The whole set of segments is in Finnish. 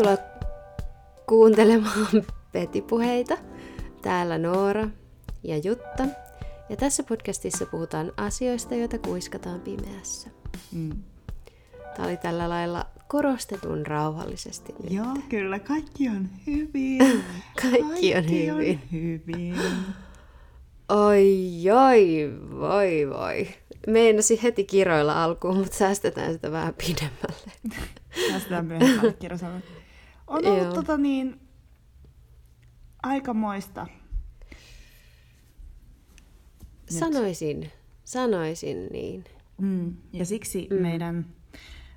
Tervetuloa kuuntelemaan Petipuheita. Täällä Noora ja Jutta. Ja tässä podcastissa puhutaan asioista, joita kuiskataan pimeässä. Hmm. Tämä oli tällä lailla korostetun rauhallisesti nyt. Joo, kyllä. Kaikki on hyvin. kaikki, kaikki on hyvin. On hyvin. Oi, oi, voi, voi. Meinasin heti kiroilla alkuun, mutta säästetään sitä vähän pidemmälle. Säästetään myöhemmälle kirosanoille. On ollut tota niin, aikamoista. Nyt. Sanoisin, sanoisin niin. Mm, ja siksi mm. meidän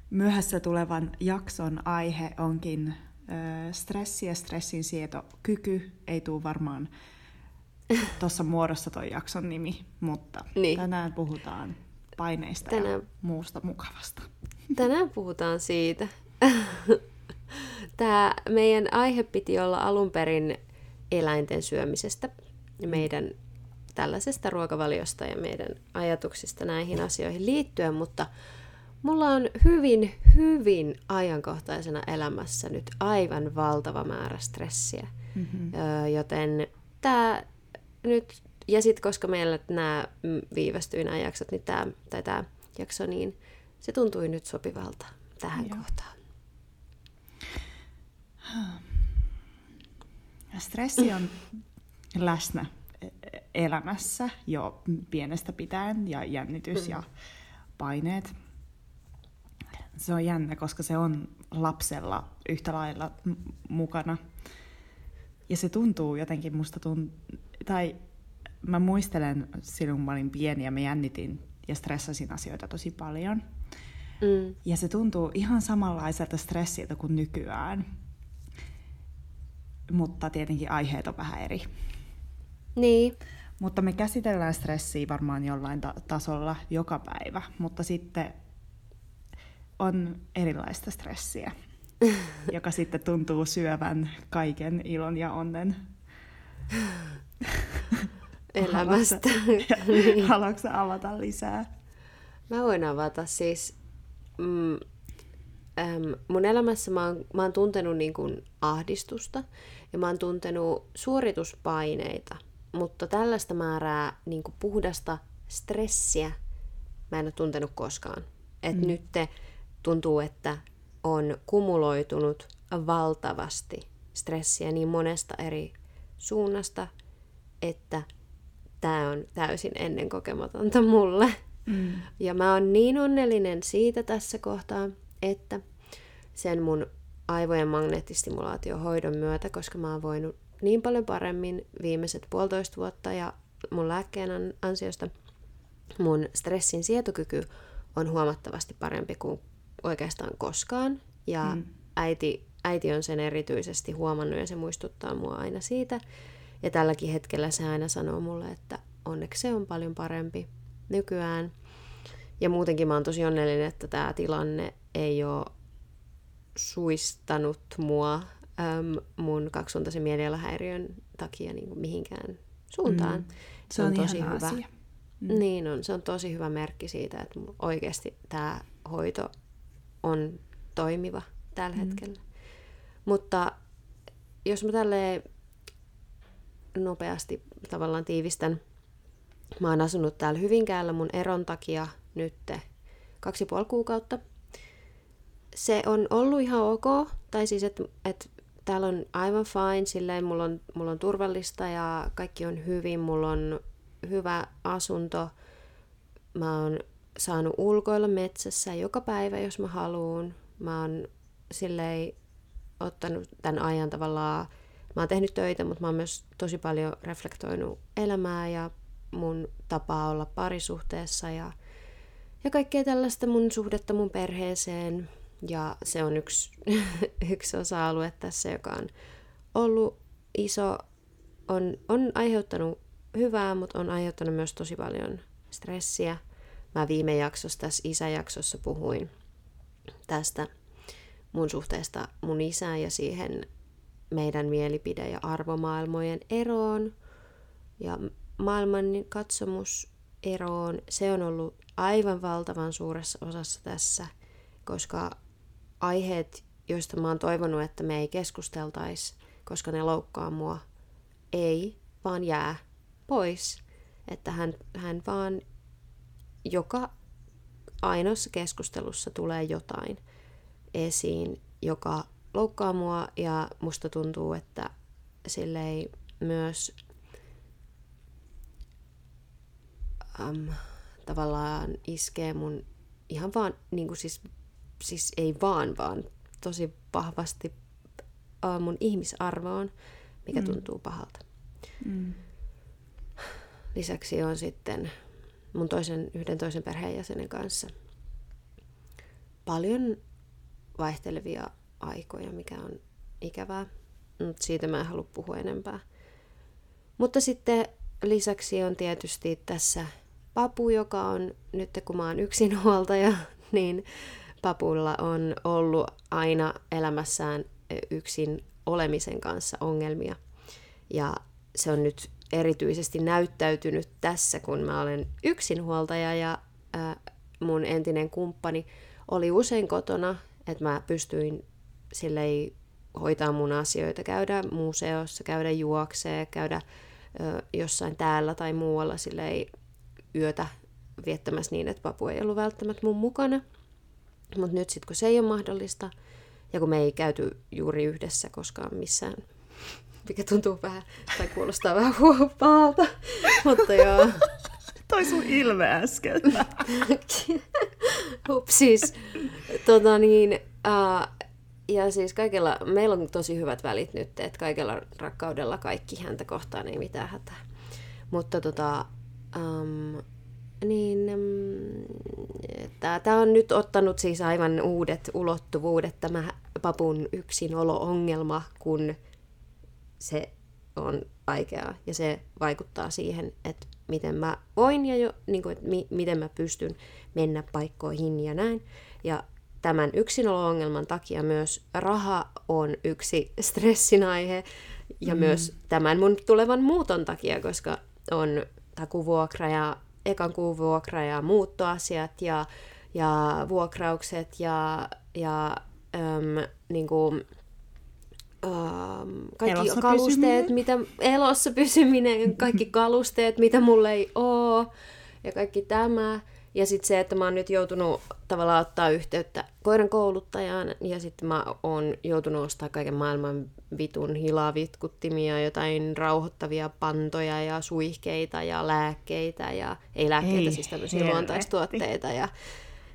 myöhässä tulevan jakson aihe onkin ö, stressi ja stressin sietokyky. Ei tule varmaan tuossa muodossa toi jakson nimi, mutta niin. tänään puhutaan paineista tänään... ja muusta mukavasta. Tänään puhutaan siitä. Tämä meidän aihe piti olla alun perin eläinten syömisestä ja meidän tällaisesta ruokavaliosta ja meidän ajatuksista näihin asioihin liittyen, mutta mulla on hyvin, hyvin ajankohtaisena elämässä nyt aivan valtava määrä stressiä. Mm-hmm. Joten tämä nyt, ja sitten koska meillä nämä viivästyi nämä jaksot, niin tämä, tai tämä jakso, niin se tuntui nyt sopivalta tähän Joo. kohtaan. Stressi on läsnä elämässä jo pienestä pitäen ja jännitys ja paineet. Se on jännä, koska se on lapsella yhtä lailla mukana. Ja se tuntuu jotenkin, musta tunt- tai mä muistelen silloin, kun mä olin pieni ja mä jännitin ja stressasin asioita tosi paljon. Mm. Ja se tuntuu ihan samanlaiselta stressiltä kuin nykyään. Mutta tietenkin aiheet on vähän eri. Niin. Mutta me käsitellään stressiä varmaan jollain ta- tasolla joka päivä, mutta sitten on erilaista stressiä, joka sitten tuntuu syövän kaiken ilon ja onnen elämästä. niin. Haluatko avata lisää? Mä voin avata siis... Mm, äm, mun elämässä mä oon, mä oon tuntenut niin kuin ahdistusta ja mä oon tuntenut suorituspaineita, mutta tällaista määrää niin kuin puhdasta stressiä mä en ole tuntenut koskaan. Et mm. nyt tuntuu, että on kumuloitunut valtavasti stressiä niin monesta eri suunnasta, että tämä on täysin ennenkokematonta mulle. Mm. Ja mä oon niin onnellinen siitä tässä kohtaa, että sen mun aivojen magneettistimulaatiohoidon myötä, koska mä oon voinut niin paljon paremmin viimeiset puolitoista vuotta ja mun lääkkeen ansiosta mun stressin sietokyky on huomattavasti parempi kuin oikeastaan koskaan. Ja mm. äiti, äiti on sen erityisesti huomannut ja se muistuttaa mua aina siitä, ja tälläkin hetkellä se aina sanoo mulle, että onneksi se on paljon parempi nykyään. Ja muutenkin mä oon tosi onnellinen, että tämä tilanne ei ole suistanut mua äm, mun kaksisuuntaisen mielialahäiriön takia niin kuin mihinkään suuntaan. Mm. Se, se on, on tosi hyvä. Asia. Mm. Niin on, se on tosi hyvä merkki siitä, että oikeasti tämä hoito on toimiva tällä mm. hetkellä. Mutta jos mä tälleen nopeasti tavallaan tiivistän. Mä oon asunut täällä Hyvinkäällä mun eron takia nyt kaksi puoli kuukautta. Se on ollut ihan ok, tai siis että et, täällä on aivan fine, silleen mulla on, mulla on turvallista ja kaikki on hyvin, mulla on hyvä asunto. Mä oon saanut ulkoilla metsässä joka päivä, jos mä haluun. Mä oon silleen ottanut tämän ajan tavallaan mä oon tehnyt töitä, mutta mä oon myös tosi paljon reflektoinut elämää ja mun tapaa olla parisuhteessa ja, ja kaikkea tällaista mun suhdetta mun perheeseen. Ja se on yksi, yksi osa-alue tässä, joka on ollut iso, on, on aiheuttanut hyvää, mutta on aiheuttanut myös tosi paljon stressiä. Mä viime jaksossa, tässä isäjaksossa puhuin tästä mun suhteesta mun isään ja siihen meidän mielipide- ja arvomaailmojen eroon ja maailman katsomuseroon. Se on ollut aivan valtavan suuressa osassa tässä, koska aiheet, joista mä oon toivonut, että me ei keskusteltaisi, koska ne loukkaa mua, ei vaan jää pois. Että hän, hän vaan joka ainoassa keskustelussa tulee jotain esiin, joka loukkaa mua ja musta tuntuu, että sille ei myös äm, tavallaan iskee mun ihan vaan, niin kuin siis, siis ei vaan, vaan tosi vahvasti äh, mun ihmisarvoon, mikä mm. tuntuu pahalta. Mm. Lisäksi on sitten mun toisen, yhden toisen perheenjäsenen kanssa paljon vaihtelevia aikoja, mikä on ikävää, mutta siitä mä en halua puhua enempää. Mutta sitten lisäksi on tietysti tässä Papu, joka on nyt kun mä oon yksinhuoltaja, niin Papulla on ollut aina elämässään yksin olemisen kanssa ongelmia. Ja se on nyt erityisesti näyttäytynyt tässä, kun mä olen yksinhuoltaja ja mun entinen kumppani oli usein kotona, että mä pystyin silleen hoitaa mun asioita, käydä museossa, käydä juokseen, käydä ö, jossain täällä tai muualla silleen yötä viettämässä niin, että papu ei ollut välttämättä mun mukana. Mutta nyt sitten kun se ei ole mahdollista, ja kun me ei käyty juuri yhdessä koskaan missään, mikä tuntuu vähän, tai kuulostaa vähän pahalta, mutta joo. Toi sun ilme äsken. Upsis. Tota niin, uh, ja siis kaikella, meillä on tosi hyvät välit nyt, että kaikella rakkaudella kaikki häntä kohtaan ei mitään hätää. Mutta tota, um, niin um, tämä on nyt ottanut siis aivan uudet ulottuvuudet, tämä papun yksinolo-ongelma, kun se on vaikeaa ja se vaikuttaa siihen, että miten mä voin ja jo, niin kuin, että mi, miten mä pystyn mennä paikkoihin ja näin. Ja tämän yksinolo-ongelman takia myös raha on yksi stressin aihe ja mm. myös tämän mun tulevan muuton takia, koska on takuvuokra ja ekan kuun vuokra ja muuttoasiat ja, ja vuokraukset ja, ja äm, niin kuin, äm, kaikki elossa kalusteet, pysyminen. mitä elossa pysyminen, kaikki kalusteet, mitä mulle ei ole ja kaikki tämä. Ja sitten se, että mä oon nyt joutunut tavallaan ottaa yhteyttä koiran kouluttajaan ja sitten mä oon joutunut ostaa kaiken maailman vitun hilavitkuttimia, jotain rauhoittavia pantoja ja suihkeita ja lääkkeitä ja ei lääkkeitä, ei, siis tämmöisiä luontaistuotteita ja,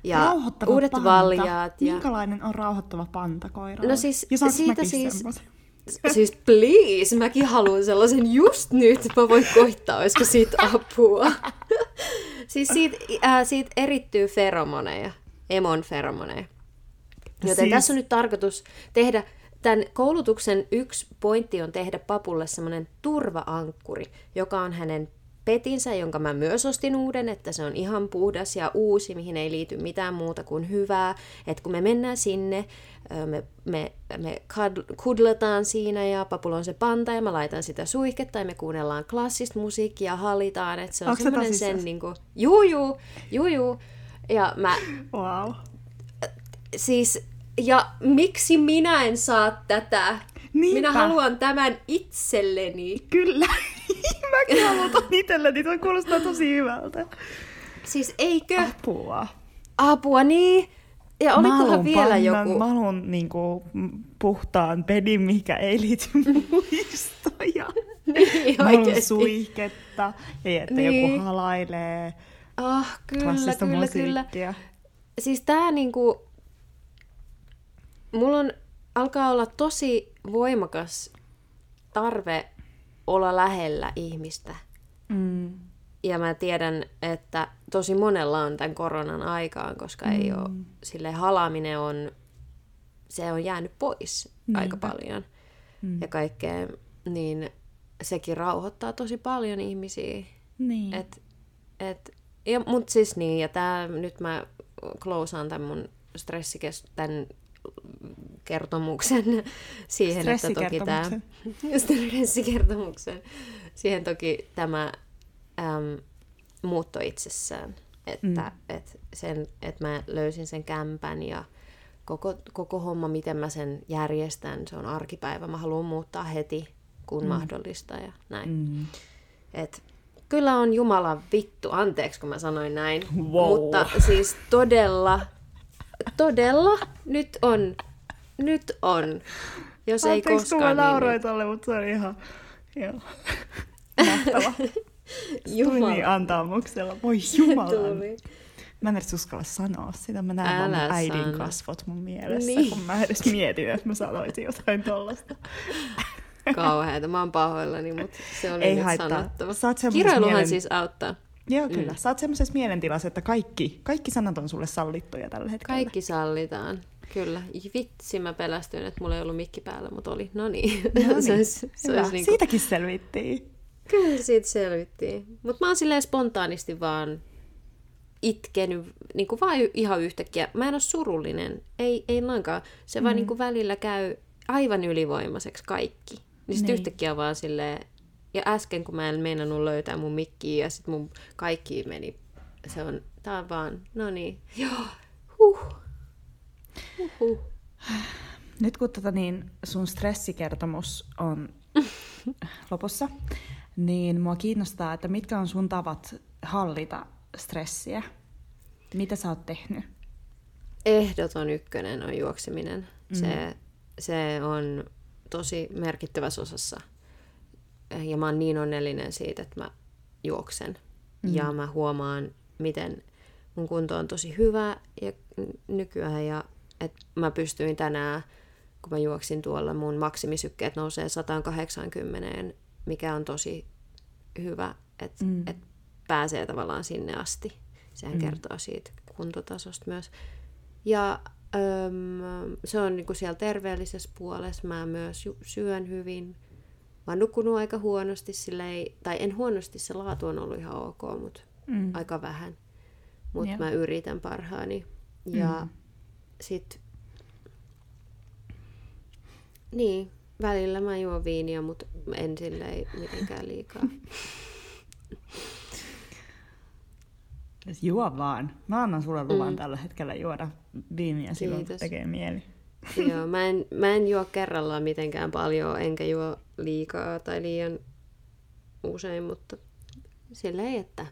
ja uudet panta. valjaat. Ja... Minkälainen on rauhoittava panta koiralle? No siis siitä siis... Semmoisen? Siis please, mäkin haluan sellaisen just nyt. Mä voin koittaa, olisiko siitä apua. siis siitä, äh, siitä erittyy feromoneja, emon feromoneja. Joten siis... tässä on nyt tarkoitus tehdä, tämän koulutuksen yksi pointti on tehdä papulle semmoinen turvaankkuri, joka on hänen petinsä, jonka mä myös ostin uuden, että se on ihan puhdas ja uusi, mihin ei liity mitään muuta kuin hyvää. Että kun me mennään sinne, me, me, me kudletaan siinä ja papulla on se panta ja mä laitan sitä suihketta ja me kuunnellaan klassista musiikkia ja hallitaan. Että se on Onko semmoinen sen niin kuin, juu, juu, juu, juu. Ja mä... Wow. Siis, ja miksi minä en saa tätä? Niinpä. Minä haluan tämän itselleni. Kyllä. Haluan ton itselleni. Tuo kuulostaa tosi hyvältä. Siis eikö? Apua. Apua, niin. Ja olikohan vielä pannan, joku... Mä haluan niinku, puhtaan pedin, mikä ei liity muistoja. niin, mä haluan suihketta ja että niin. joku halailee. Ah, kyllä, kyllä, musiikkia. kyllä. Siis tää niinku... Mulla on, alkaa olla tosi voimakas tarve olla lähellä ihmistä. Mm. Ja mä tiedän, että tosi monella on tämän koronan aikaan, koska mm. ei ole, sille halaaminen on, se on jäänyt pois Niinpä. aika paljon. Mm. Ja kaikkea, niin sekin rauhoittaa tosi paljon ihmisiä. Niin. Et, et, ja, mut siis niin, ja tää, nyt mä klousaan tämän mun stressikes, tämän kertomuksen siihen, että toki tämä... Stressikertomuksen. Siihen toki tämä äm, muutto itsessään. Että mm. et sen, et mä löysin sen kämpän ja koko, koko homma, miten mä sen järjestän, se on arkipäivä. Mä haluan muuttaa heti, kun mm. mahdollista ja näin. Mm. Et, kyllä on Jumala vittu, anteeksi kun mä sanoin näin. Wow. Mutta siis todella, todella, nyt on, nyt on. Jos ei Anteeksi, kun koskaan, mä niin nauroin nyt. tolle, mutta se oli ihan... Joo. Mahtava. Tuli Jumala. niin antamuksella. Voi jumala. Tuli. Mä en edes uskalla sanoa sitä. Mä näen vaan Älä mun äidin sano. kasvot mun mielessä, Niin. kun mä edes mietin, että mä sanoisin jotain tollasta. Kauheeta, mä oon pahoillani, mutta se oli Ei nyt haittaa. sanottava. Kiroiluhan mielen- siis auttaa. Joo, kyllä. Mm. Sä oot semmoisessa mielentilassa, että kaikki, kaikki sanat on sulle sallittuja tällä hetkellä. Kaikki sallitaan. Kyllä. Vitsi, mä pelästyin, että mulla ei ollut mikki päällä, mutta oli. No niin. No niin. se olisi, se olisi niinku... Siitäkin selvittiin. Kyllä siitä selvittiin. Mutta mä oon silleen spontaanisti vaan itkenyt niin kuin vaan ihan yhtäkkiä. Mä en ole surullinen. Ei, ei lainkaan. Se mm. vaan niin kuin välillä käy aivan ylivoimaiseksi kaikki. Niin Niin. niin. yhtäkkiä vaan silleen... Ja äsken, kun mä en meinannut löytää mun mikkiä ja sitten mun kaikki meni... Se on... Tää on vaan... No niin. Joo. Huh. Huhhuh. Nyt kun tota niin, sun stressikertomus on lopussa, niin mua kiinnostaa, että mitkä on sun tavat hallita stressiä? Mitä sä oot tehnyt? ehdoton ykkönen on juokseminen. Mm. Se, se on tosi merkittävässä osassa. Ja mä oon niin onnellinen siitä, että mä juoksen. Mm. Ja mä huomaan, miten mun kunto on tosi hyvä ja nykyään. Ja että mä pystyin tänään, kun mä juoksin tuolla, mun maksimisykkeet nousee 180, mikä on tosi hyvä, että mm. et pääsee tavallaan sinne asti. Sehän mm. kertoo siitä kuntotasosta myös. Ja öm, se on niinku siellä terveellisessä puolessa. Mä myös ju- syön hyvin. Mä oon nukkunut aika huonosti, silleen, tai en huonosti, se laatu on ollut ihan ok, mutta Mm. aika vähän. Mutta mä yritän parhaani. Ja Mm. Sit, niin, välillä mä juon viiniä, mutta en silleen mitenkään liikaa. Juo vaan. Mä annan sulle luvan Mm. tällä hetkellä juoda viiniä silloin, kun tekee mieli. Joo, mä en, mä en juo kerrallaan mitenkään paljon, enkä juo liikaa tai liian usein, mutta silleen, että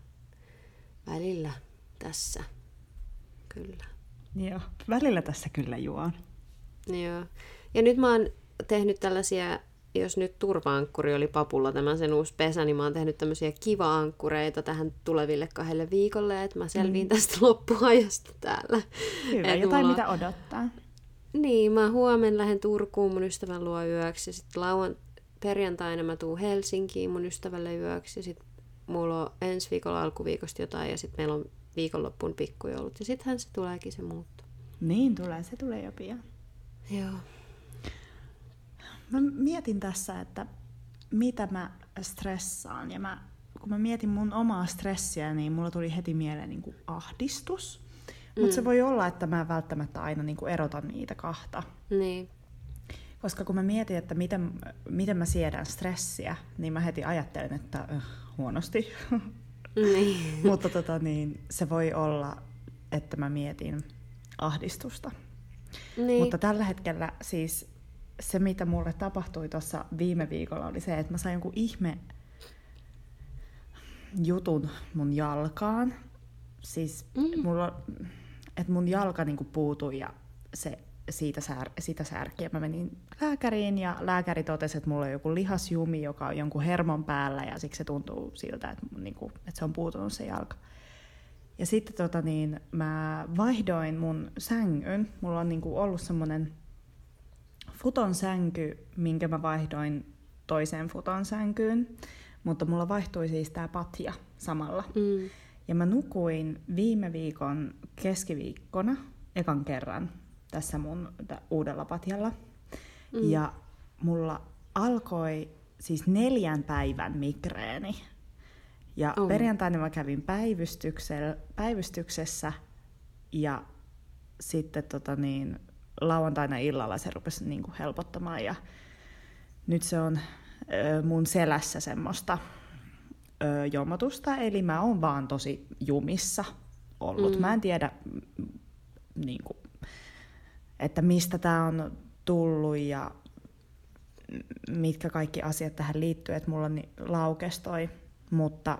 välillä tässä. Kyllä. Joo, välillä tässä kyllä juon. Joo. Ja nyt mä oon tehnyt tällaisia, jos nyt turvaankkuri oli papulla tämä sen uusi pesä, niin mä oon tehnyt tämmöisiä kiva-ankkureita tähän tuleville kahdelle viikolle, että mä selviin tästä loppuajasta täällä. Hyvä, Et jotain mulla mitä odottaa. Niin, mä huomenna lähden Turkuun mun ystävän luo yöksi ja sitten lauan perjantaina mä tuun Helsinkiin mun ystävälle yöksi ja sitten mulla on ensi viikolla alkuviikosta jotain ja sitten meillä on viikonloppuun pikkujoulut ja sittenhän se tuleekin se muutto. Niin tulee, se tulee jo pian. Joo. Mä mietin tässä, että mitä mä stressaan. Ja mä, kun mä mietin mun omaa stressiä, niin mulla tuli heti mieleen niin kuin ahdistus. Mutta se voi olla, että mä en välttämättä aina niin kuin erotan niitä kahta. Niin. Koska kun mä mietin, että miten, miten mä siedän stressiä, niin mä heti ajattelen, että äh, huonosti. Niin. Mutta tota, niin, se voi olla, että mä mietin ahdistusta. niin. Mutta tällä hetkellä siis se, mitä mulle tapahtui tuossa viime viikolla, oli se, että mä sain jonkun ihme jutun mun jalkaan. Siis mm. mulla, että mun jalka niinku puutui ja se siitä sär, sitä särkiä. Mä menin lääkäriin ja lääkäri totesi, että mulla on joku lihasjumi, joka on jonkun hermon päällä ja siksi se tuntuu siltä, että, mun niinku, että se on puutunut se jalka. Ja sitten tota niin, mä vaihdoin mun sängyn. Mulla on niinku ollut semmonen futon sänky, minkä mä vaihdoin toiseen futon sänkyyn. Mutta mulla vaihtui siis tää patja samalla. Mm. Ja mä nukuin viime viikon keskiviikkona ekan kerran tässä mun uudella patjalla. Mm. Ja mulla alkoi siis neljän päivän migreeni. Ja Oh. perjantaina mä kävin päivystyksellä, päivystyksessä ja sitten tota niin, lauantaina illalla se rupesi niin kuin helpottamaan ja nyt se on ö, mun selässä semmoista ö, jomotusta, eli mä oon vaan tosi jumissa ollut. Mm. Mä en tiedä, niin kuin, että mistä tämä on tullut ja mitkä kaikki asiat tähän liittyy, että mulla niin laukestoi, mutta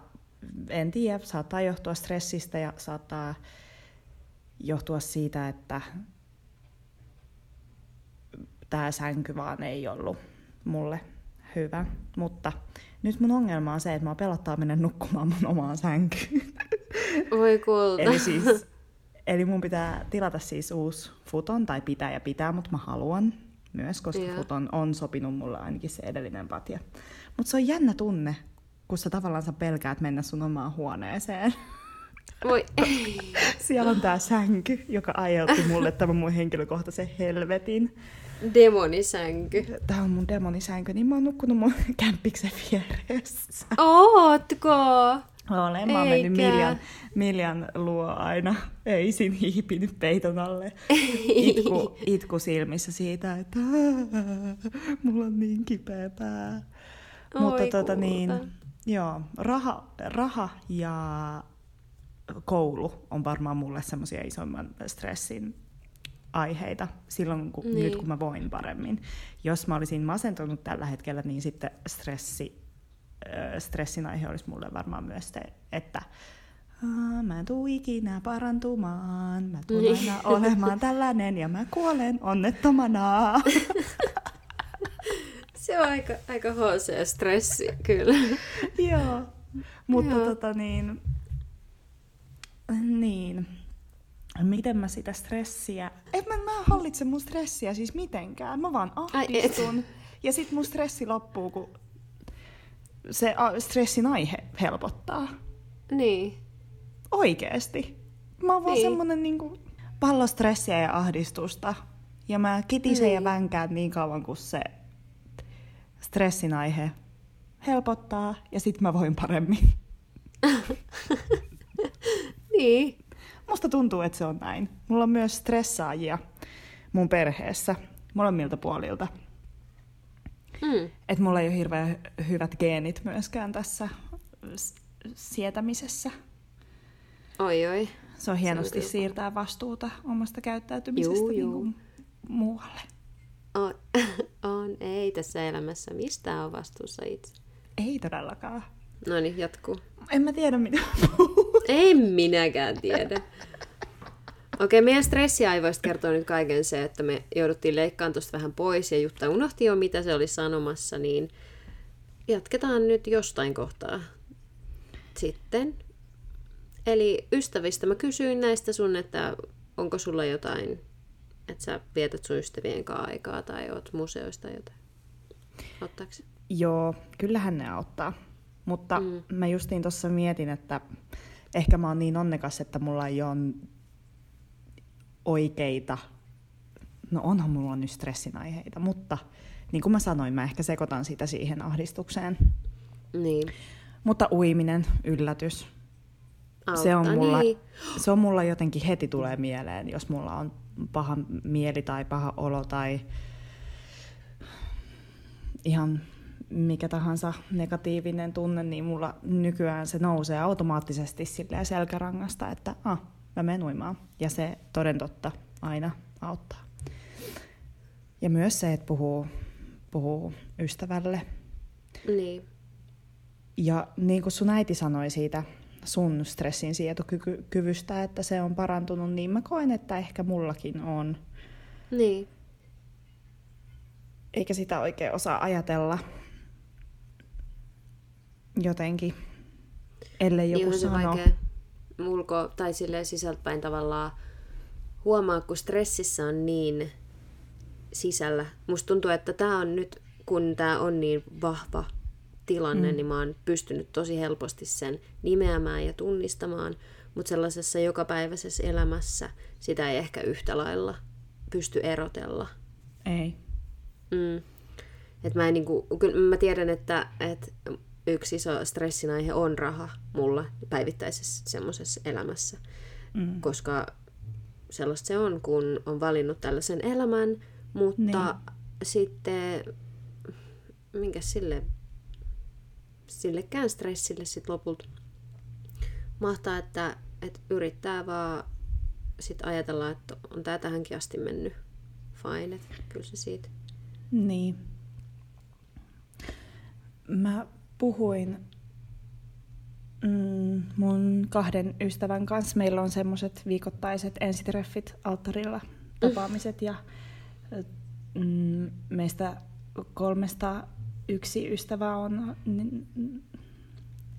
en tiedä, saattaa johtua stressistä ja saattaa johtua siitä, että tämä sänky vaan ei ollut mulle hyvä. Mutta nyt mun ongelma on se, että mä pelottaa mennä nukkumaan mun omaan sänkyyn. Voi kulta. eli, siis, eli mun pitää tilata siis uusi futon, tai pitää ja pitää, mutta mä haluan myös, koska yeah. futon on sopinut mulle ainakin se edellinen patja. Mutta se on jännä tunne, kun sä tavallaan sä pelkäät mennä sun omaan huoneeseen. Voi Siellä on tää sänky, joka aiheutti mulle tämän mun henkilökohtaisen helvetin. Demonisänky. Tää on mun demonisänky, niin mä oon nukkunut mun kämppiksen vieressä. Ootko? Olen, mä mennyt Miljan, Miljan luo aina öisin hiipinyt peiton alle. Itku, itku silmissä siitä, että mulla on niin kipeä pää. Oi Mutta tota niin, joo, raha, raha ja koulu on varmaan mulle semmoisia isomman stressin aiheita silloin, kun, Niin. nyt kun mä voin paremmin. Jos mä olisin masentunut tällä hetkellä, niin sitten stressi, stressin aihe olisi mulle varmaan myös se, että "Aa, mä en tuu ikinä parantumaan, mä tulen Niin. aina olemaan tällainen ja mä kuolen onnettomana. Se on aika, aika HC-stressi, kyllä. Joo, mutta Joo. tota niin, niin, miten mä sitä stressiä, en mä, mä hallitse mun stressiä siis mitenkään, mä vaan Ai et. ahdistun ja sit mun stressi loppuu, kun se stressin aihe helpottaa. Niin. Oikeesti. Mä oon vaan Niin. semmonen niinku pallo stressiä ja ahdistusta. Ja mä kitisen ja Niin. vänkään niin kauan, kun se stressin aihe helpottaa ja sit mä voin paremmin. Niin. Musta tuntuu, että se on näin. Mulla on myös stressaajia mun perheessä, molemmilta puolilta. Mm. Et mulla ei ole hirveän hyvät geenit myöskään tässä sietämisessä. Oi oi. Se on hienosti tiukka. siirtää vastuuta omasta käyttäytymisestä Juu, niin juu. kuin muualle. On, on. Ei tässä elämässä mistään on vastuussa itse. Ei todellakaan. No niin, jatkuu. En mä tiedä, mitä. En minäkään tiedä. Okei, meidän stressiaivoista kertoo nyt kaiken se, että me jouduttiin leikkaamaan tuosta vähän pois ja Jutta unohti jo, mitä se oli sanomassa, niin jatketaan nyt jostain kohtaa sitten. Eli ystävistä mä kysyin näistä sun, että onko sulla jotain, että sä vietät sun ystävien kanssa aikaa tai oot museoista jotain. Ottaako? Joo, kyllähän ne auttaa. Mutta mm. mä justiin tuossa mietin, että ehkä mä oon niin onnekas, että mulla ei ole oikeita, no onhan mulla nyt stressin aiheita, mutta niin kuin mä sanoin, mä ehkä sekoitan sitä siihen ahdistukseen. Niin. Mutta uiminen, yllätys, Auttaa, se on, mulla, niin. se on mulla jotenkin heti tulee mieleen, jos mulla on paha mieli tai paha olo tai ihan mikä tahansa negatiivinen tunne, niin mulla nykyään se nousee automaattisesti silleen selkärangasta, että ah, mä menen uimaan. Ja se toden totta aina auttaa. Ja myös se, että puhuu, puhuu ystävälle. Niin. Ja niin kuin sun äiti sanoi siitä sun stressin sietokyvystä, että se on parantunut, niin mä koen, että ehkä mullakin on. Niin. Eikä sitä oikein osaa ajatella jotenkin, ellei joku Niin on se sano. vaikea ulko- tai silleen sisältäpäin tavallaan huomaa, kun stressissä on niin sisällä. Musta tuntuu, että tämä on nyt, kun tämä on niin vahva tilanne, mm. niin mä oon pystynyt tosi helposti sen nimeämään ja tunnistamaan, mutta sellaisessa jokapäiväisessä elämässä sitä ei ehkä yhtä lailla pysty erotella. Ei. Mm. Et mä, en niinku, mä tiedän, että, että yksi iso stressin aihe on raha mulla päivittäisessä semmoisessa elämässä. Mm. Koska sellaista se on, kun on valinnut tällaisen elämän, mutta niin. sitten minkä sille sillekään stressille sit lopulta mahtaa, että, että yrittää vaan sit ajatella, että on tää tähänkin asti mennyt fine, että kyllä se siitä. Niin. Mä puhuin mm, mun kahden ystävän kanssa. Meillä on semmoiset viikoittaiset ensitreffit alttarilla tapaamiset ja mm, meistä kolmesta yksi ystävä on n-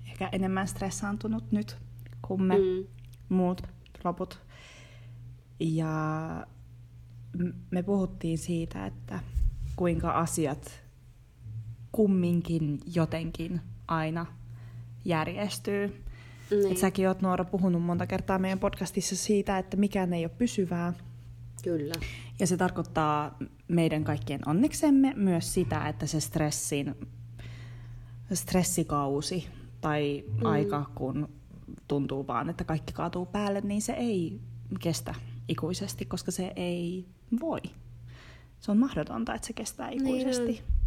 ehkä enemmän stressaantunut nyt kuin me mm. muut loput. Ja me puhuttiin siitä, että kuinka asiat kumminkin jotenkin aina järjestyy. Niin. Et säkin oot Noora puhunut monta kertaa meidän podcastissa siitä, että mikään ei ole pysyvää. Kyllä. Ja se tarkoittaa meidän kaikkien onneksemme myös sitä, että se stressin, stressikausi tai mm. aika, kun tuntuu vaan, että kaikki kaatuu päälle, niin se ei kestä ikuisesti, koska se ei voi. Se on mahdotonta, että se kestää niin ikuisesti. Niin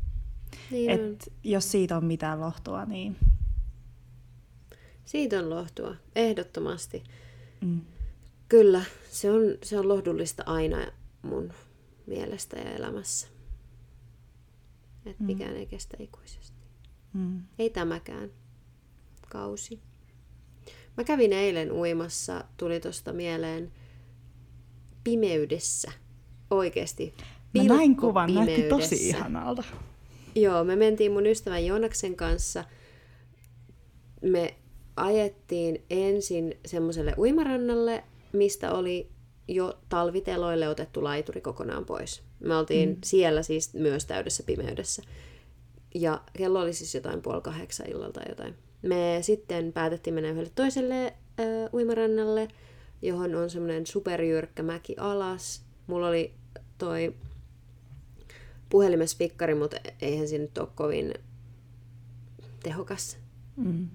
niin Et jos siitä on mitään lohtua, niin... Siitä on lohtua, ehdottomasti. Mm. Kyllä, se on, se on lohdullista aina mun mielestä ja elämässä. Että mm. mikään ei kestä ikuisesti. Mm. Ei tämäkään kausi. Mä kävin eilen uimassa, tuli tosta mieleen, pimeydessä. Oikeesti. Mä näin kuvan, näytti tosi ihanalta. Joo, me mentiin mun ystävän Jonaksen kanssa. Me ajettiin ensin semmoiselle uimarannalle, mistä oli jo talviteloille otettu laituri kokonaan pois. Me oltiin mm. siellä siis myös täydessä pimeydessä. Ja kello oli siis jotain puoli kahdeksan illalta jotain. Me sitten päätettiin mennä yhdelle toiselle äh, uimarannalle, johon on semmoinen superjyrkkä mäki alas. Mulla oli toi puhelimessa fikkari, mutta eihän se nyt ole kovin tehokas. Mm.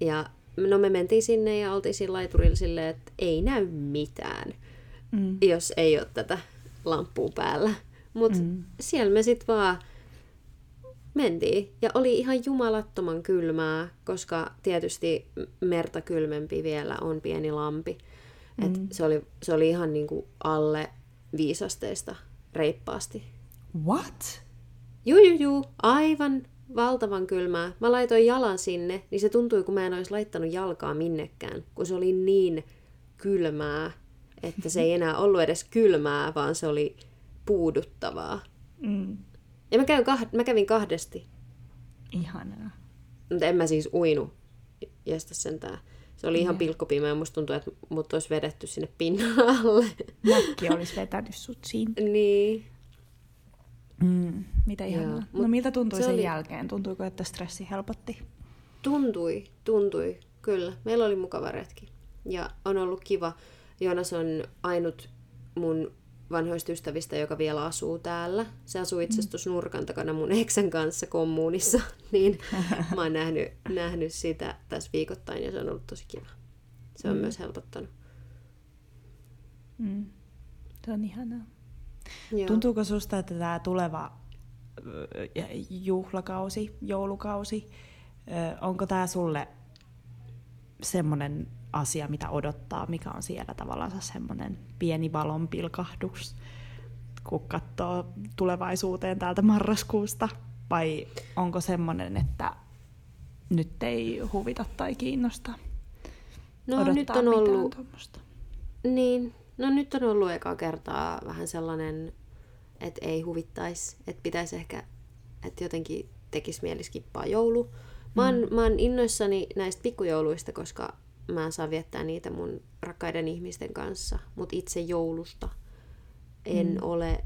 Ja no me mentiin sinne ja oltiin siinä laiturilla silleen, että ei näy mitään, mm. jos ei ole tätä lamppua päällä. Mutta mm. siellä me sitten vaan mentiin. Ja oli ihan jumalattoman kylmää, koska tietysti merta kylmempi vielä on pieni lampi. Et mm. se, oli, se oli ihan niinku alle viisasteista reippaasti. What? Juu, juu, juu. Aivan valtavan kylmää. Mä laitoin jalan sinne, niin se tuntui, kun mä en olisi laittanut jalkaa minnekään, kun se oli niin kylmää, että se ei enää ollut edes kylmää, vaan se oli puuduttavaa. Mm. Ja mä, käyn kah- mä kävin kahdesti. Ihanaa. Mutta en mä siis uinu. Jästä sentään. Se oli ihan pilkkopimeä ja musta tuntuu, että mut olisi vedetty sinne pinnan alle. Mäkki olisi vetänyt sut siinä. niin. Mm, mitä ihanaa. No miltä tuntui se sen oli... jälkeen? Tuntuiko, että stressi helpotti? Tuntui, tuntui, kyllä. Meillä oli mukava retki. Ja on ollut kiva. Jonas on ainut mun vanhoista ystävistä, joka vielä asuu täällä. Se asuu itse asiassa mm. nurkan takana mun eksän kanssa kommunissa, niin mä oon nähnyt, nähnyt sitä tässä viikoittain ja se on ollut tosi kiva. Se on mm. myös helpottanut. Mm. Se on ihanaa. Joo. Tuntuuko susta, että tämä tuleva juhlakausi, joulukausi, onko tämä sulle semmoinen asia, mitä odottaa, mikä on siellä tavallaan semmoinen pieni valon pilkahdus, kun katsoo tulevaisuuteen täältä marraskuusta? Vai onko semmoinen, että nyt ei huvita tai kiinnosta no, nyt on ollut... Tuommoista? Niin, no nyt on ollut eka kertaa vähän sellainen, että ei huvittaisi, että pitäisi ehkä, että jotenkin tekisi mieli skippaa joulu. Mä oon, mm. mä oon innoissani näistä pikkujouluista, koska mä saan viettää niitä mun rakkaiden ihmisten kanssa, mutta itse joulusta en mm. ole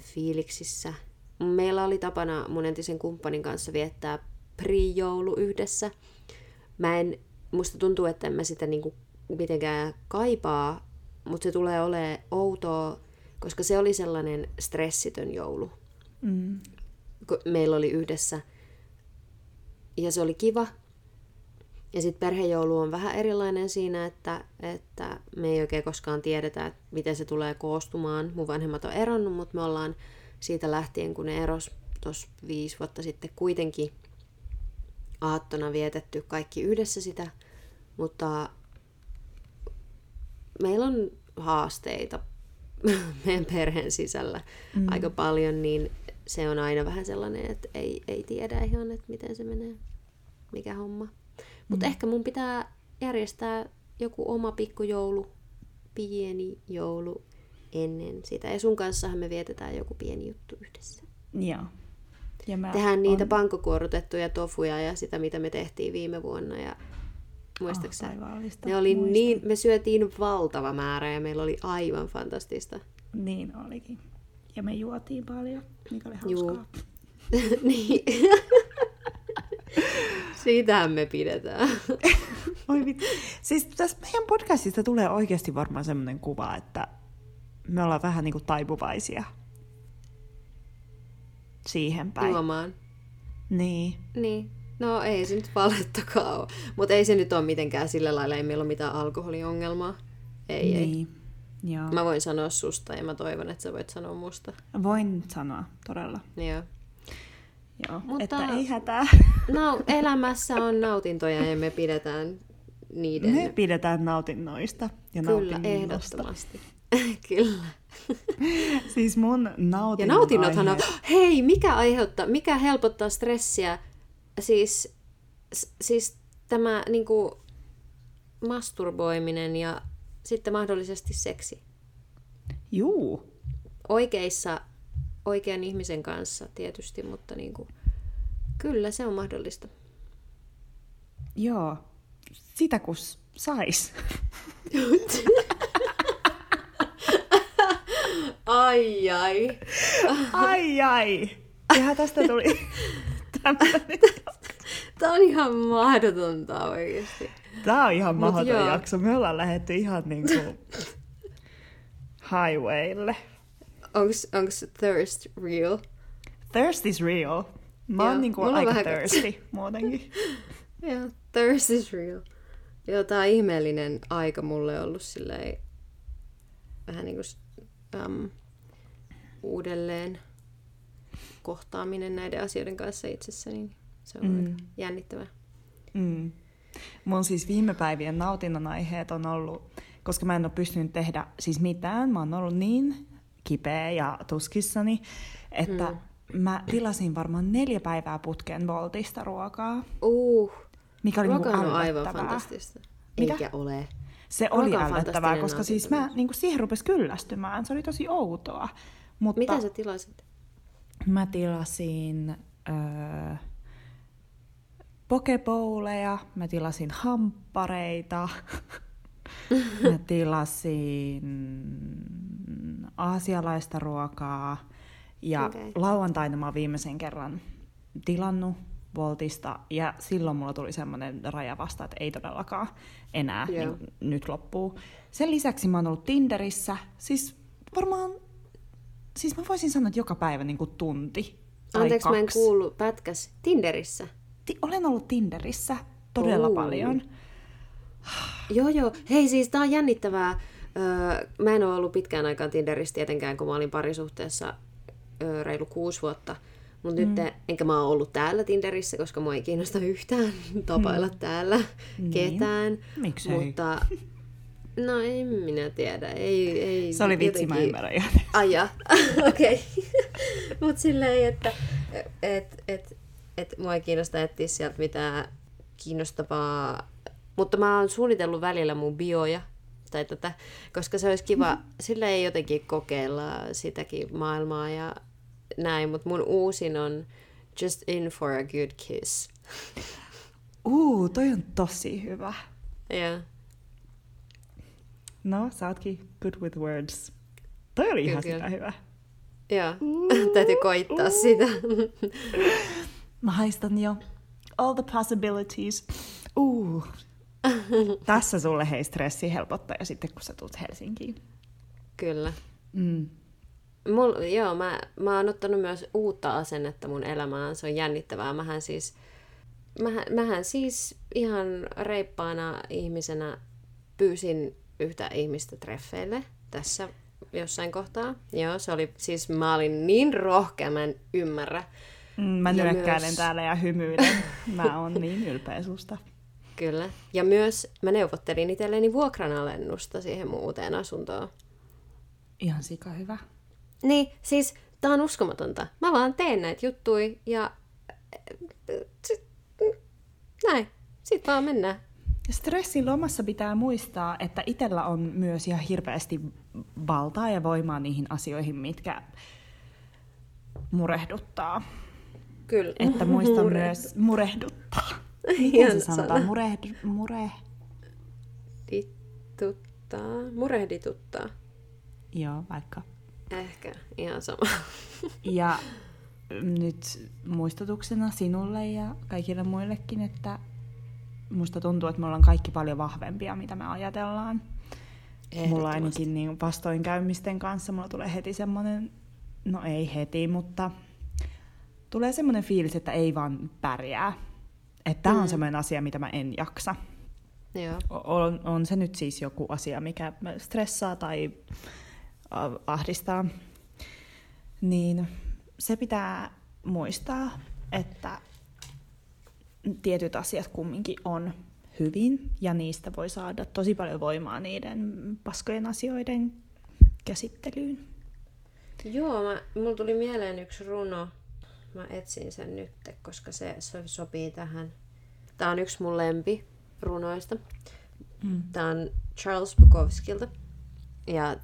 fiiliksissä. Meillä oli tapana mun entisen kumppanin kanssa viettää pre-joulu yhdessä. Mä en, musta tuntuu, että en mä sitä niinku mitenkään kaipaa, mutta se tulee olemaan outoa, koska se oli sellainen stressitön joulu. Mm. Meillä oli yhdessä. Ja se oli kiva, ja sitten perhejoulu on vähän erilainen siinä, että, että me ei oikein koskaan tiedetä, että miten se tulee koostumaan. Mun vanhemmat on eronnut, mutta me ollaan siitä lähtien, kun ne eros tuossa viisi vuotta sitten kuitenkin aattona vietetty kaikki yhdessä sitä, mutta meillä on haasteita meidän perheen sisällä mm. aika paljon, niin se on aina vähän sellainen, että ei, ei tiedä ihan, että miten se menee, mikä homma. Mutta mm. ehkä mun pitää järjestää joku oma pikkujoulu, pieni joulu ennen sitä. Ja sun kanssahan me vietetään joku pieni juttu yhdessä. Joo. Ja mä Tehdään niitä on... pankokuorutettuja tofuja ja sitä, mitä me tehtiin viime vuonna. Ja muistaakseni oh, ne oli niin, me syötiin valtava määrä ja meillä oli aivan fantastista. Niin olikin. Ja me juotiin paljon, mikä oli hauskaa. niin. Siitähän me pidetään. Oi vittu. Siis tässä meidän podcastista tulee oikeasti varmaan semmoinen kuva, että me ollaan vähän niin kuin taipuvaisia siihen päin. Juomaan. Niin. Niin. No ei se nyt valettakaan ole. Mutta ei se nyt ole mitenkään sillä lailla, ei meillä ole mitään alkoholiongelmaa. Ei, niin. ei. Joo. Mä voin sanoa susta ja mä toivon, että sä voit sanoa musta. Voin sanoa, todella. Joo. Joo, Mutta että ei hätää. No, elämässä on nautintoja ja me pidetään niiden... Me pidetään nautinnoista ja Kyllä, ehdottomasti. Kyllä. siis mun nautinnon Ja nautinnothan aihe... on... Hei, mikä aiheuttaa, mikä helpottaa stressiä? Siis, siis tämä niinku, masturboiminen ja sitten mahdollisesti seksi. Juu. Oikeissa, oikean ihmisen kanssa tietysti, mutta niinku, kyllä se on mahdollista. Joo, sitä kun sais. ai ai. ai ai. Ja tästä tuli Tämä on ihan mahdotonta oikeasti. Tämä on ihan mahdoton joo. jakso. Me ollaan lähdetty ihan niin kuin highwaylle. Onks thirst real? Thirst is real. Mä oon niin kuin aika vähän... thirsty muutenkin. Joo, thirst is real. Joo, tää on ihmeellinen aika mulle ollut silleen vähän niin kuin um, uudelleen kohtaaminen näiden asioiden kanssa itsessäni. Niin se on mm. jännittävää. Mm. Mun siis viime päivien nautinnon aiheet on ollut, koska mä en ole pystynyt tehdä siis mitään, mä oon ollut niin kipeä ja tuskissani, että mm. mä tilasin varmaan neljä päivää putkeen Voltista ruokaa. Uh, mikä oli Ruoka niinku on aivan fantastista. Mikä? Eikä ole. Se Ruoka oli ällöttävää, koska siis mä niin kuin siihen rupesi kyllästymään. Se oli tosi outoa. Mutta Mitä sä tilasit? Mä tilasin... Öö, pokebowleja, mä tilasin hamppareita, mä tilasin aasialaista ruokaa ja okay. lauantaina mä oon viimeisen kerran tilannut Voltista ja silloin mulla tuli semmoinen raja vasta, että ei todellakaan enää yeah. niin, nyt loppuu. Sen lisäksi mä oon ollut Tinderissä, siis varmaan, siis mä voisin sanoa, että joka päivä niin kuin tunti. Anteeksi, mä en kuulu pätkäs. Tinderissä? ti- olen ollut Tinderissä todella Ooh. paljon. Joo, joo. Hei, siis tää on jännittävää. Öö, mä en ole ollut pitkään aikaan Tinderissä tietenkään, kun mä olin parisuhteessa öö, reilu kuusi vuotta. Mutta mm. nyt, enkä mä ole ollut täällä Tinderissä, koska mua ei kiinnosta yhtään tapailla mm. täällä niin. ketään. Miksei? Mutta No en minä tiedä. Ei, ei, Se oli vitsi, jotenkin... mä ymmärrän ihan. Aja, okei. Mutta silleen, että et, et, että mua ei kiinnosta etsiä sieltä mitään kiinnostavaa. Mutta mä oon suunnitellut välillä mun bioja, tai tätä, koska se olisi kiva, mm. sillä ei jotenkin kokeilla sitäkin maailmaa ja näin, mutta mun uusin on Just in for a good kiss. Uu, toi on tosi hyvä. Joo. Yeah. No, sä ootkin good with words. Toi oli ihan kyllä. hyvä. Joo, täytyy koittaa uh. sitä. Mä haistan jo. All the possibilities. Uh. Tässä sulle hei stressi helpottaa ja sitten kun sä tulet Helsinkiin. Kyllä. Mm. Mul, joo, mä, mä oon ottanut myös uutta asennetta mun elämään. Se on jännittävää. Mähän siis, mähän, mähän siis ihan reippaana ihmisenä pyysin yhtä ihmistä treffeille tässä jossain kohtaa. Joo, se oli siis, mä olin niin rohkea, mä en ymmärrä. Mm, mä nyökkäilen myös... täällä ja hymyilen. Mä oon niin ylpeä susta. Kyllä. Ja myös mä neuvottelin itselleni vuokranalennusta siihen muuteen asuntoon. Ihan sika hyvä. Niin, siis tää on uskomatonta. Mä vaan teen näitä juttuja ja sit, näin. Sitten vaan mennään. Stressin lomassa pitää muistaa, että itsellä on myös ihan hirveästi valtaa ja voimaa niihin asioihin, mitkä murehduttaa. Kyllä. Että muista Murehdu- myös murehduttaa. Miten se sanotaan? Murehd, mure... Murehdituttaa. Murehdituttaa. Joo, vaikka. Ehkä. Ihan sama. Ja nyt muistutuksena sinulle ja kaikille muillekin, että musta tuntuu, että me ollaan kaikki paljon vahvempia, mitä me ajatellaan. Mulla ainakin niin vastoinkäymisten kanssa mulla tulee heti semmoinen, no ei heti, mutta tulee semmoinen fiilis, että ei vaan pärjää. Että tämä Mm. on semmoinen asia, mitä mä en jaksa. Joo. On, on se nyt siis joku asia, mikä stressaa tai ahdistaa, niin se pitää muistaa, että tietyt asiat kumminkin on hyvin ja niistä voi saada tosi paljon voimaa niiden paskojen asioiden käsittelyyn. Joo, mä, mulla tuli mieleen yksi runo. Mä etsin sen nyt, koska se, sopii tähän. Tää on yksi mun lempi runoista. Mm. Tää on Charles Bukowskilta. Ja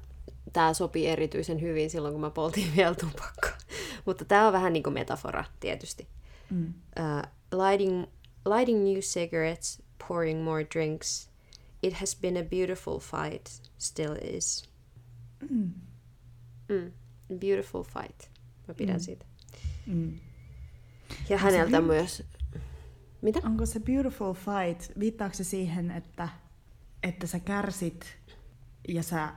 tää sopii erityisen hyvin silloin, kun mä poltin vielä tupakkaa. Mutta tää on vähän niinku metafora, tietysti. Mm. Uh, lighting, lighting new cigarettes, pouring more drinks. It has been a beautiful fight, still is. Mm. Mm. Beautiful fight. Mä pidän Mm. siitä. Mm. Ja häneltä myös... Mitä? Onko se beautiful fight, viittaako se siihen, että, että sä kärsit ja sä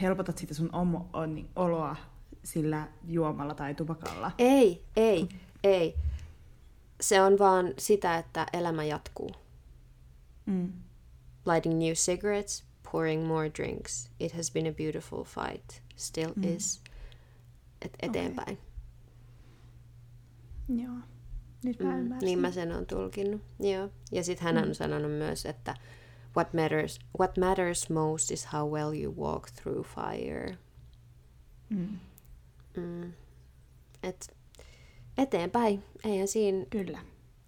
helpotat sitä sun omo, on, oloa sillä juomalla tai tupakalla? Ei, ei, ei. Se on vaan sitä, että elämä jatkuu. Mm. Lighting new cigarettes, pouring more drinks. It has been a beautiful fight. Still Mm. is. Et eteenpäin. Joo. Nyt mä Mm, niin mä sen on tulkinnut. Joo. Ja sitten hän on Mm. sanonut myös, että what matters, what matters most is how well you walk through fire. Mm. Mm. Et eteenpäin. Eihän siinä, Kyllä.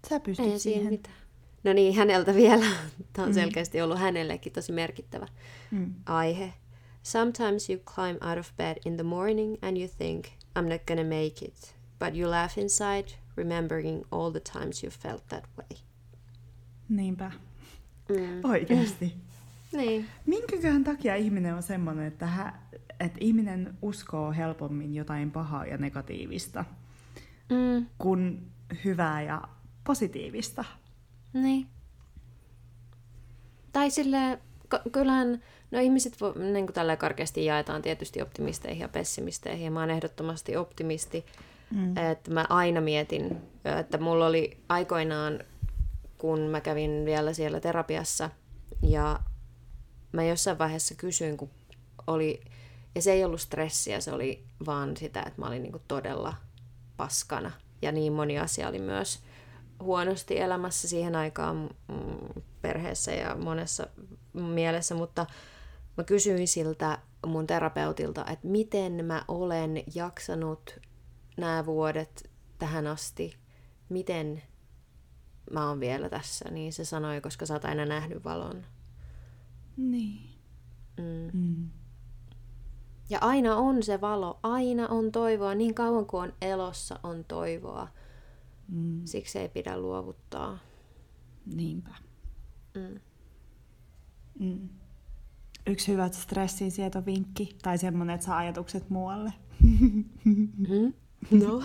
Sä pystyt eihän siinä siihen. mitään. No niin, häneltä vielä. Tämä on Mm. selkeästi ollut hänellekin tosi merkittävä Mm. aihe. Sometimes you climb out of bed in the morning and you think, I'm not gonna make it. But you laugh inside, remembering all the times you felt that way. Niinpä. Mm. Oikeasti. Niin. Minkäköhän takia ihminen on semmoinen, että, hä, että ihminen uskoo helpommin jotain pahaa ja negatiivista Mm. kuin hyvää ja positiivista? Niin. Tai sille kyllähän, no ihmiset vo, niin kuin tällä karkeasti jaetaan tietysti optimisteihin ja pessimisteihin, ja mä oon ehdottomasti optimisti, Mm. että mä aina mietin, että mulla oli aikoinaan, kun mä kävin vielä siellä terapiassa, ja mä jossain vaiheessa kysyin, kun oli, ja se ei ollut stressiä, se oli vaan sitä, että mä olin niin todella paskana, ja niin moni asia oli myös huonosti elämässä siihen aikaan mm, perheessä ja monessa mielessä, mutta mä kysyin siltä mun terapeutilta, että miten mä olen jaksanut nämä vuodet tähän asti, miten mä oon vielä tässä, niin se sanoi, koska sä oot aina nähnyt valon. Niin. Mm. Mm. Ja aina on se valo, aina on toivoa, niin kauan kuin on elossa on toivoa. Mm. Siksi ei pidä luovuttaa. Niinpä. Mm. Mm. Yksi hyvä stressin sietovinkki tai semmoinen, että saa ajatukset muualle. Mm? No.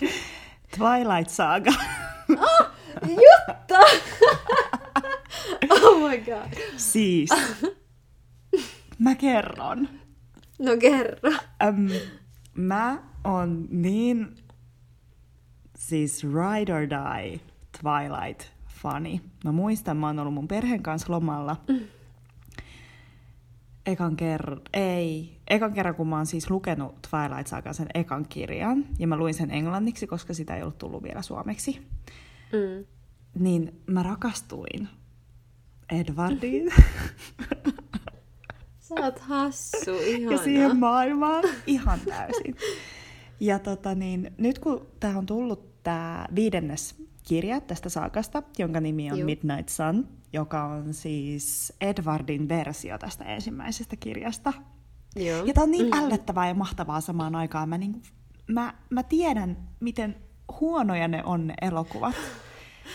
Twilight Saga. Jutta! oh my god. siis. Mä kerron. No kerro. Äm, mä oon niin siis ride or die Twilight-fani. Mä muistan, mä oon ollut mun perheen kanssa lomalla. Ekan kerran, ei, ekan kerran kun mä oon siis lukenut Twilight Sagan sen ekan kirjan, ja mä luin sen englanniksi, koska sitä ei ollut tullut vielä suomeksi, Mm. niin mä rakastuin Edwardiin. Sä oot hassu, ihana. ja siihen maailmaan ihan täysin. Ja tota niin, nyt kun tämä on tullut tämä viidennes kirja tästä saakasta, jonka nimi on Juu. Midnight Sun, joka on siis Edwardin versio tästä ensimmäisestä kirjasta. Joo. Ja tämä on niin ällöttävää ja mahtavaa samaan aikaan. Mä, niin, mä, mä tiedän, miten huonoja ne on ne elokuvat.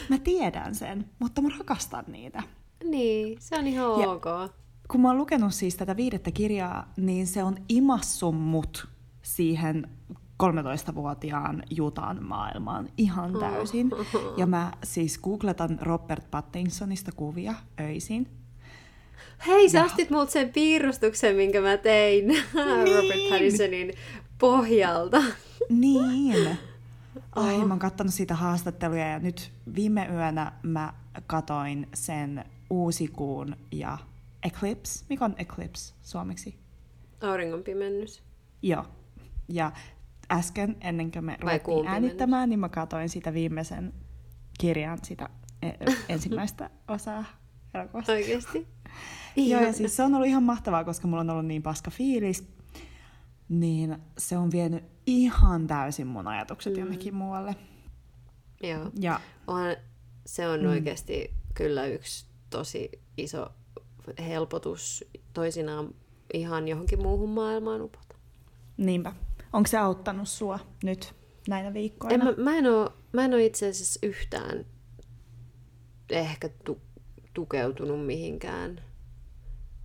Mä tiedän sen, mutta mä rakastan niitä. Niin, se on ihan Ja- ok. Kun mä oon lukenut siis tätä viidettä kirjaa, niin se on imassut mut siihen 13-vuotiaan Jutan maailmaan ihan täysin. Ja mä siis googletan Robert Pattinsonista kuvia öisin. Hei, sä ostit multa sen piirustuksen, minkä mä tein Robert Pattinsonin pohjalta. Niin. Ai, mä oon kattonut siitä haastatteluja ja nyt viime yönä mä katoin sen uusikuun ja Eclipse. Mikä on Eclipse suomeksi? Auringon pimennys. Joo. Ja äsken, ennen kuin me ruvettiin äänittämään, niin mä katoin sitä viimeisen kirjan, sitä e- ensimmäistä osaa elokuvasta. Oikeesti? Joo, ja siis se on ollut ihan mahtavaa, koska mulla on ollut niin paska fiilis, niin se on vienyt ihan täysin mun ajatukset mm. jonnekin muualle. Joo. Ja On, se on mm. oikeasti kyllä yksi tosi iso helpotus toisinaan ihan johonkin muuhun maailmaan upota. niinpä, onko se auttanut sua nyt näinä viikkoina? En, mä, mä, en oo, mä en oo itse asiassa yhtään ehkä tu, tukeutunut mihinkään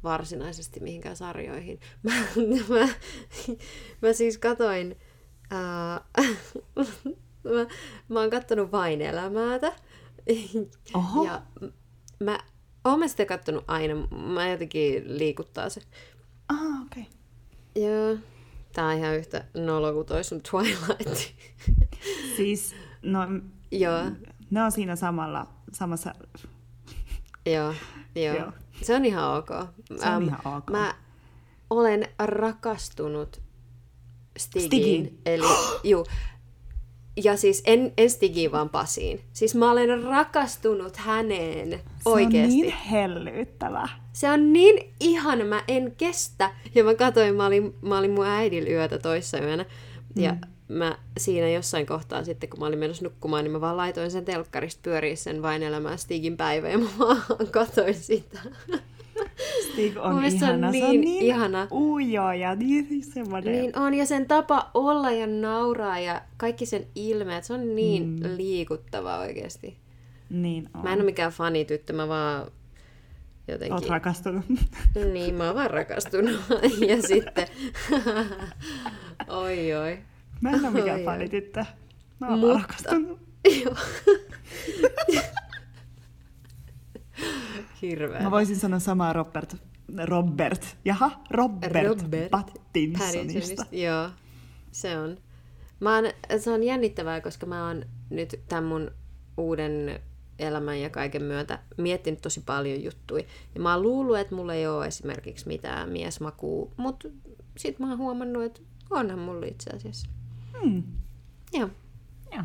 varsinaisesti mihinkään sarjoihin. Mä, mä, mä siis katoin, ää, mä, mä oon kattonut vain elämäätä. Oho. Ja mä oon mä sitä kattonut aina, mä jotenkin liikuttaa se. Ah, okei. Okay. Joo. Tää on ihan yhtä nolo kuin toi sun Twilight. Siis, no, Joo. ne on siinä samalla, samassa... Joo, joo. Joo. Se on ihan ok. Se on ihan ok. Mä olen rakastunut Stigiin. Stigiin. Eli, juu. Ja siis en, en Stigiin, vaan Pasiin. Siis mä olen rakastunut häneen Se oikeesti. on niin hellyyttävä. Se on niin ihana, mä en kestä. Ja mä katsoin, mä olin, mä olin mun äidillä yötä toissa yönä. Ja Mm. mä siinä jossain kohtaa sitten, kun mä olin menossa nukkumaan, niin mä vaan laitoin sen telkkarista pyöriä sen vain elämään Stigin päivä ja mä vaan katsoin sitä. Stig on Mun mielestä se on ihana. se on niin niin ihana. ujo ja niin semmoinen. Niin on, ja sen tapa olla ja nauraa ja kaikki sen ilmeet, se on niin mm. liikuttava oikeasti. niin on. Mä en ole mikään fanityttö, mä vaan Oot jotenkin... rakastunut. Niin, mä oon vaan rakastunut. ja sitten... oi oi. Mä en ole mikään Oi, fanityttö. Mä oon Mutta- vaan rakastunut. Joo. Hirveä. Mä voisin sanoa samaa Robert. Robert. Jaha, Robert, Robert Pattinsonista. Joo, se on. Mä oon, se on jännittävää, koska mä oon nyt tämän mun uuden elämän ja kaiken myötä miettinyt tosi paljon juttuja. Ja mä oon luullut, että mulla ei ole esimerkiksi mitään miesmakuu, mutta sit mä oon huomannut, että onhan mulla itse asiassa. Hmm. Joo. Joo.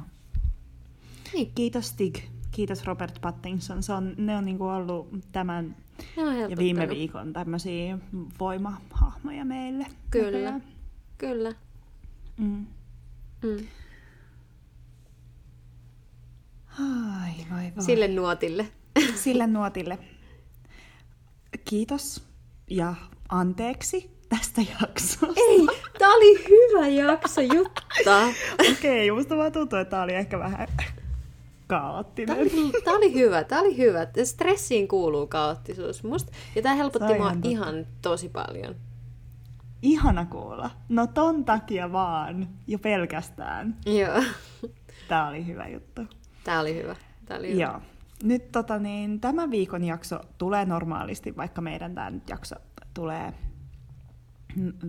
Niin. Kiitos Stig. Kiitos Robert Pattinson. Se on, ne on niinku ollut tämän ja viime viikon tämmöisiä voimahahmoja meille. Kyllä. näköjään. Kyllä. Mm. Mm. Ai, vai, vai. Sille nuotille. Sille nuotille. Kiitos ja anteeksi tästä jaksosta. Ei, tää oli hyvä jakso Jutta. Okei, musta vaan tuntuu, että tää oli ehkä vähän Kaoottinen. oli, tää oli hyvä, tää oli hyvä. Stressiin kuuluu kaoottisuus musta. Ja tää helpotti mua ihan tosi paljon. Ihana kuulla. No ton takia vaan, jo pelkästään. Joo. Tää oli hyvä juttu. Tää oli hyvä. Tää oli hyvä. Joo. Nyt tota, niin, tämän viikon jakso tulee normaalisti, vaikka meidän tämä nyt jakso tulee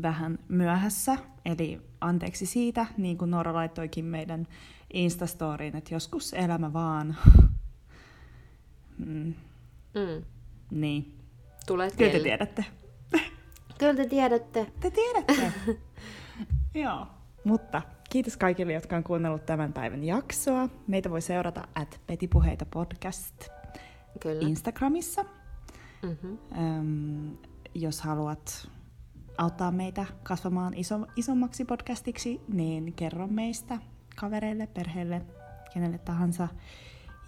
vähän myöhässä. Eli anteeksi siitä, niin kuin Noora laittoikin meidän Instastoriin, että joskus elämä vaan. Mm, Mm. niin, Tulet kyllä te tiedätte. Kyllä te tiedätte. Te tiedätte. Joo. Mutta kiitos kaikille, jotka on kuunnellut tämän päivän jaksoa. Meitä voi seurata at Petipuheita podcast Kyllä. Instagramissa. Mm-hmm. Öm, jos haluat auttaa meitä kasvamaan iso, isommaksi podcastiksi, niin kerro meistä kavereille, perheelle, kenelle tahansa.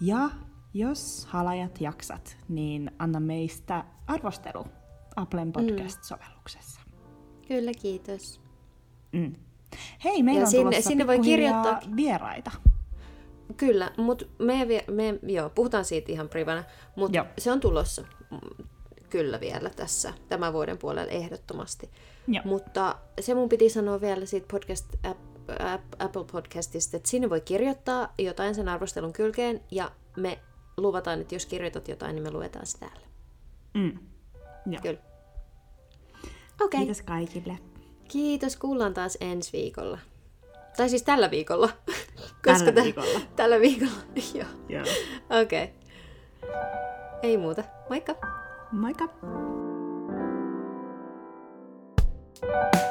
Ja jos halajat jaksat, niin anna meistä arvostelu Applen podcast-sovelluksessa. Kyllä, kiitos. Mm. Hei, meillä Ja on sinne- tulossa sinne voi kirjoittaa- vieraita. Kyllä, mutta me, me, joo, puhutaan siitä ihan privana, mutta se on tulossa mm, kyllä vielä tässä tämän vuoden puolella ehdottomasti. Joo. Mutta se mun piti sanoa vielä siitä podcast, app, app, Apple Podcastista, että sinne voi kirjoittaa jotain sen arvostelun kylkeen ja me luvataan, että jos kirjoitat jotain, niin me luetaan se täällä. Mm. Joo. Kyllä. Okay. Kiitos kaikille. Kiitos, kuullaan taas ensi viikolla. Tai siis tällä viikolla. Tällä Koska viikolla. Tällä viikolla, joo. joo. Okei. Okay. Ei muuta. Moikka! Moikka! thank you